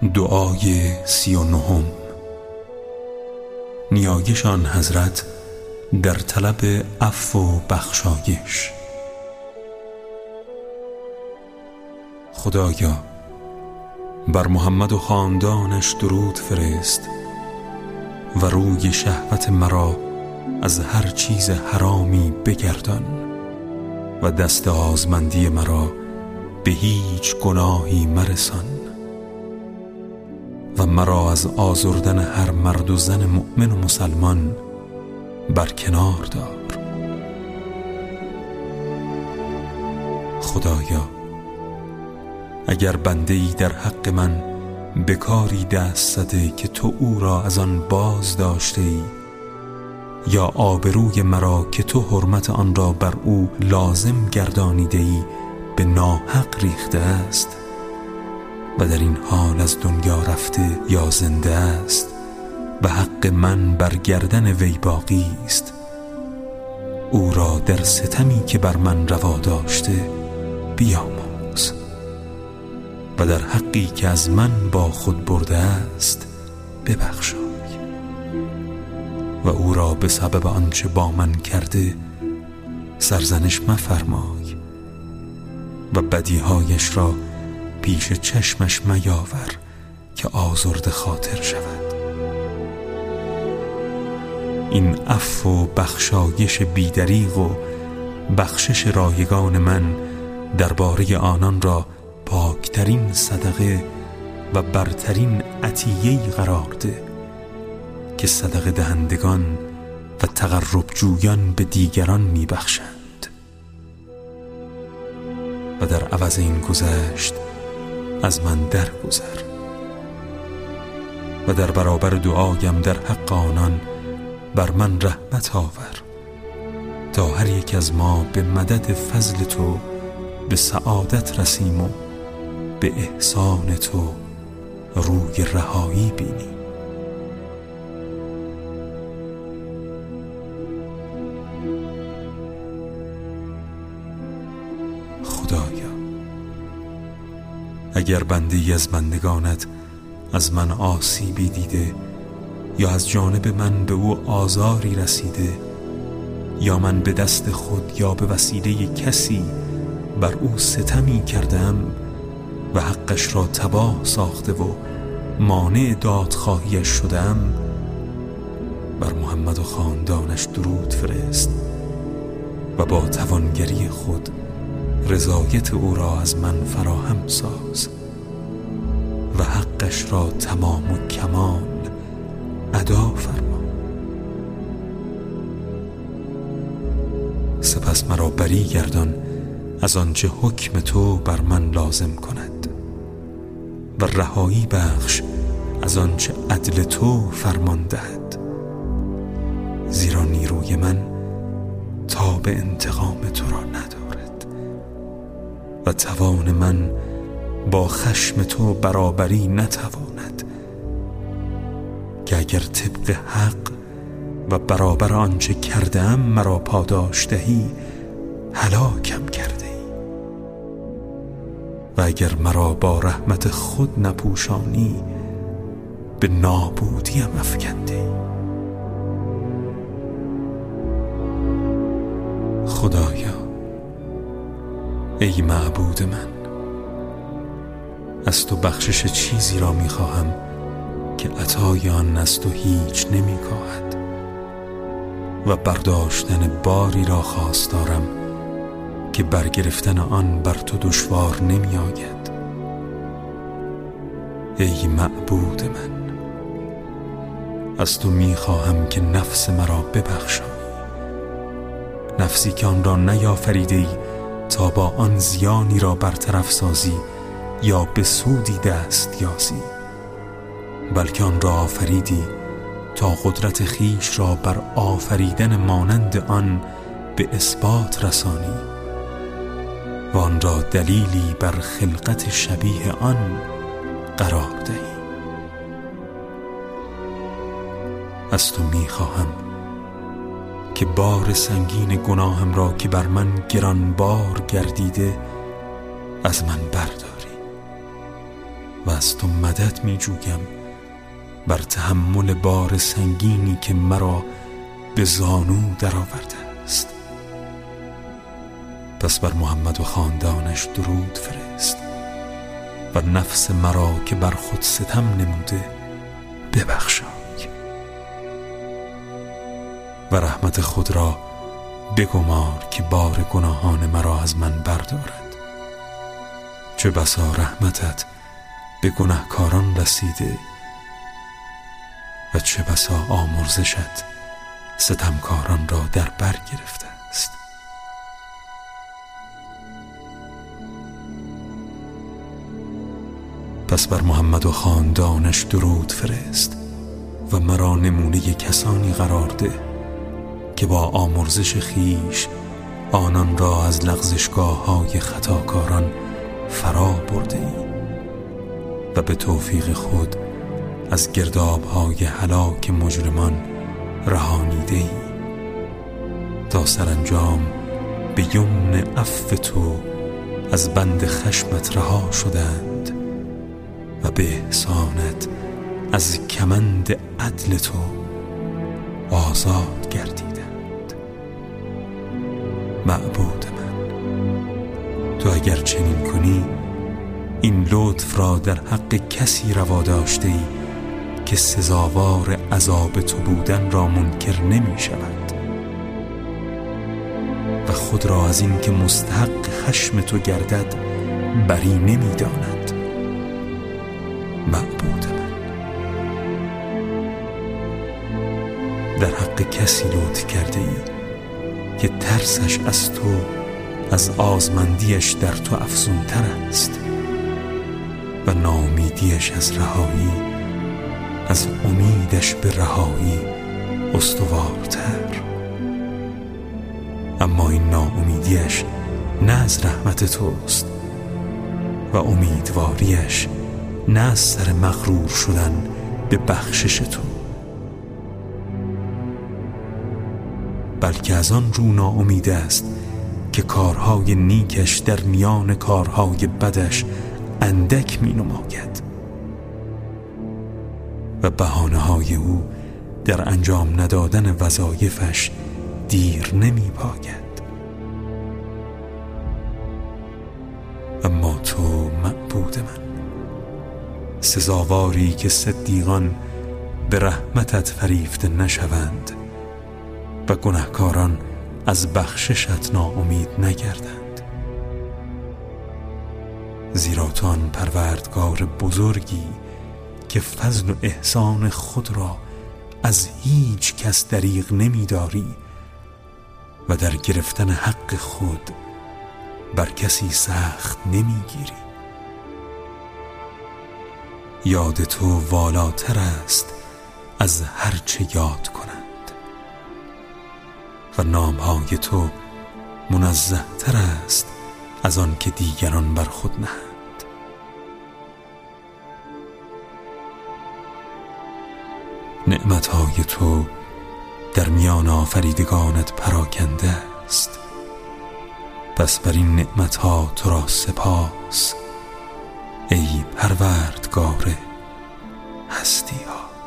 دعای سی و نهم. نیایشان حضرت در طلب عفو و بخشایش. خدایا بر محمد و خاندانش درود فرست و روی شهوت مرا از هر چیز حرامی بگردان و دست آزمندی مرا به هیچ گناهی مرسان. و مرا از آزردن هر مرد و زن مؤمن و مسلمان برکنار دار. خدایا اگر بنده ای در حق من بکاری دست زده که تو او را از آن باز داشته ای یا آبروی مرا که تو حرمت آن را بر او لازم گردانیده ای به ناحق ریخته است. و در این حال از دنیا رفته یا زنده است و حق من بر گردن وی باقی است. او را در ستمی که بر من روا داشته بیاموز. و در حقی که از من با خود برده است ببخشای. و او را به سبب آنچه با من کرده سرزنش مفرمای. و بدیهایش را پیش چشمش میاور که آزرد خاطر شود. این عفو و بخشایش بیدریغ و بخشش رایگان من درباره آنان را پاکترین صدقه و برترین عطیهی قرار ده که صدقه دهندگان و تقرب جویان به دیگران میبخشند. و در عوض این گذشت از من درگذر و در برابر دعایم در حق آنان بر من رحمت آور تا هر یک از ما به مدد فضل تو به سعادت رسیم و به احسان تو روی رهایی بینیم. اگر بنده از بندگانت از من آسیبی دیده یا از جانب من به او آزاری رسیده یا من به دست خود یا به وسیله کسی بر او ستمی کردم و حقش را تباه ساخته و مانع دادخواهیش شدم بر محمد و خاندانش درود فرست و با توانگری خود رضایت او را از من فراهم ساز. و حقش را تمام و کمال ادا فرما. سپس مرا بری گردان از آنچه حکم تو بر من لازم کند. و رهایی بخش از آنچه عدل تو فرمان دهد. زیرا نیروی من تا به انتقام تو را ندارد. و توان من با خشم تو برابری نتواند. که اگر طبق حق و برابر آنچه کردم مرا پاداش دهی هلاکم کرده ای و اگر مرا با رحمت خود نپوشانی به نابودیم افکنده خدایا ای معبود من از تو بخشش چیزی را می‌خواهم که عطای آن از تو هیچ نمیکاهد. و برداشتن باری را خواست دارم که برگرفتن آن بر تو دشوار نمیآید. ای معبود من از تو می‌خواهم که نفس مرا ببخشایی نفسی که آن را نیافریده ای تا با آن زیانی را برطرف سازی یا به سودی دست یازی بلکه آن را آفریدی تا قدرت خیش را بر آفریدن مانند آن به اثبات رسانی. و آن را دلیلی بر خلقت شبیه آن قرار دهی. از تو می‌خواهم که بار سنگین گناهم را که بر من گرانبار گردیده از من برداری. و از تو مدد می جویم بر تحمل بار سنگینی که مرا به زانو درآورده است. پس بر محمد و خاندانش درود فرست و نفس مرا که بر خود ستم نموده ببخشای و رحمت خود را بگمار که بار گناهان مرا از من بردارد. چه بسا رحمتت به گناهکاران رسیده و چه بسا آمرزشت ستمکاران را در بر گرفته است. پس بر محمد و خاندانش درود فرست و مرا نمونه کسانی قرار ده که با آمرزش خیش آنان را از لغزشگاه های خطاکاران فرا برده ای به توفیق خود از گرداب های حلاک مجرمان رهانیده ای. تا سرانجام به یمن عفو تو از بند خشمت رها شدند و به احسانت از کمند عدل تو آزاد گردیدند. معبود من تو اگر چنین کنی این لطف را در حق کسی روا داشته ای که سزاوار عذاب تو بودن را منکر نمی شود. و خود را از این که مستحق خشم تو گردد بری نمی داند. معبود من. در حق کسی لطف کرده ای که ترسش از تو از آزمندیش در تو افزونتر است. و نامیدیش از رهایی از امیدش به رهایی استوارتر. اما این ناامیدیش نه از رحمت توست و امیدواریش نه از سر مغرور شدن به بخشش تو. بلکه از آن رو ناامید است که کارهای نیکش در میان کارهای بدش اندک می نماید. و بحانه های او در انجام ندادن وظایفش دیر نمی باید اما تو معبود من. سزاواری که صدیقان به رحمتت فریفته نشوند و گناهکاران از بخششت ناامید نگردند. زیرا تو پروردگار بزرگی که فضل و احسان خود را از هیچ کس دریغ نمیداری و در گرفتن حق خود بر کسی سخت نمی‌گیری. یاد تو والاتر است از هرچه یاد کنند. و نامهای تو منزه تر است از آن که دیگران بر خود نهند. نعمتهای تو در میان آفریدگانت پراکنده است. پس بر این نعمتها تو را سپاس. ای پروردگار هستی ها.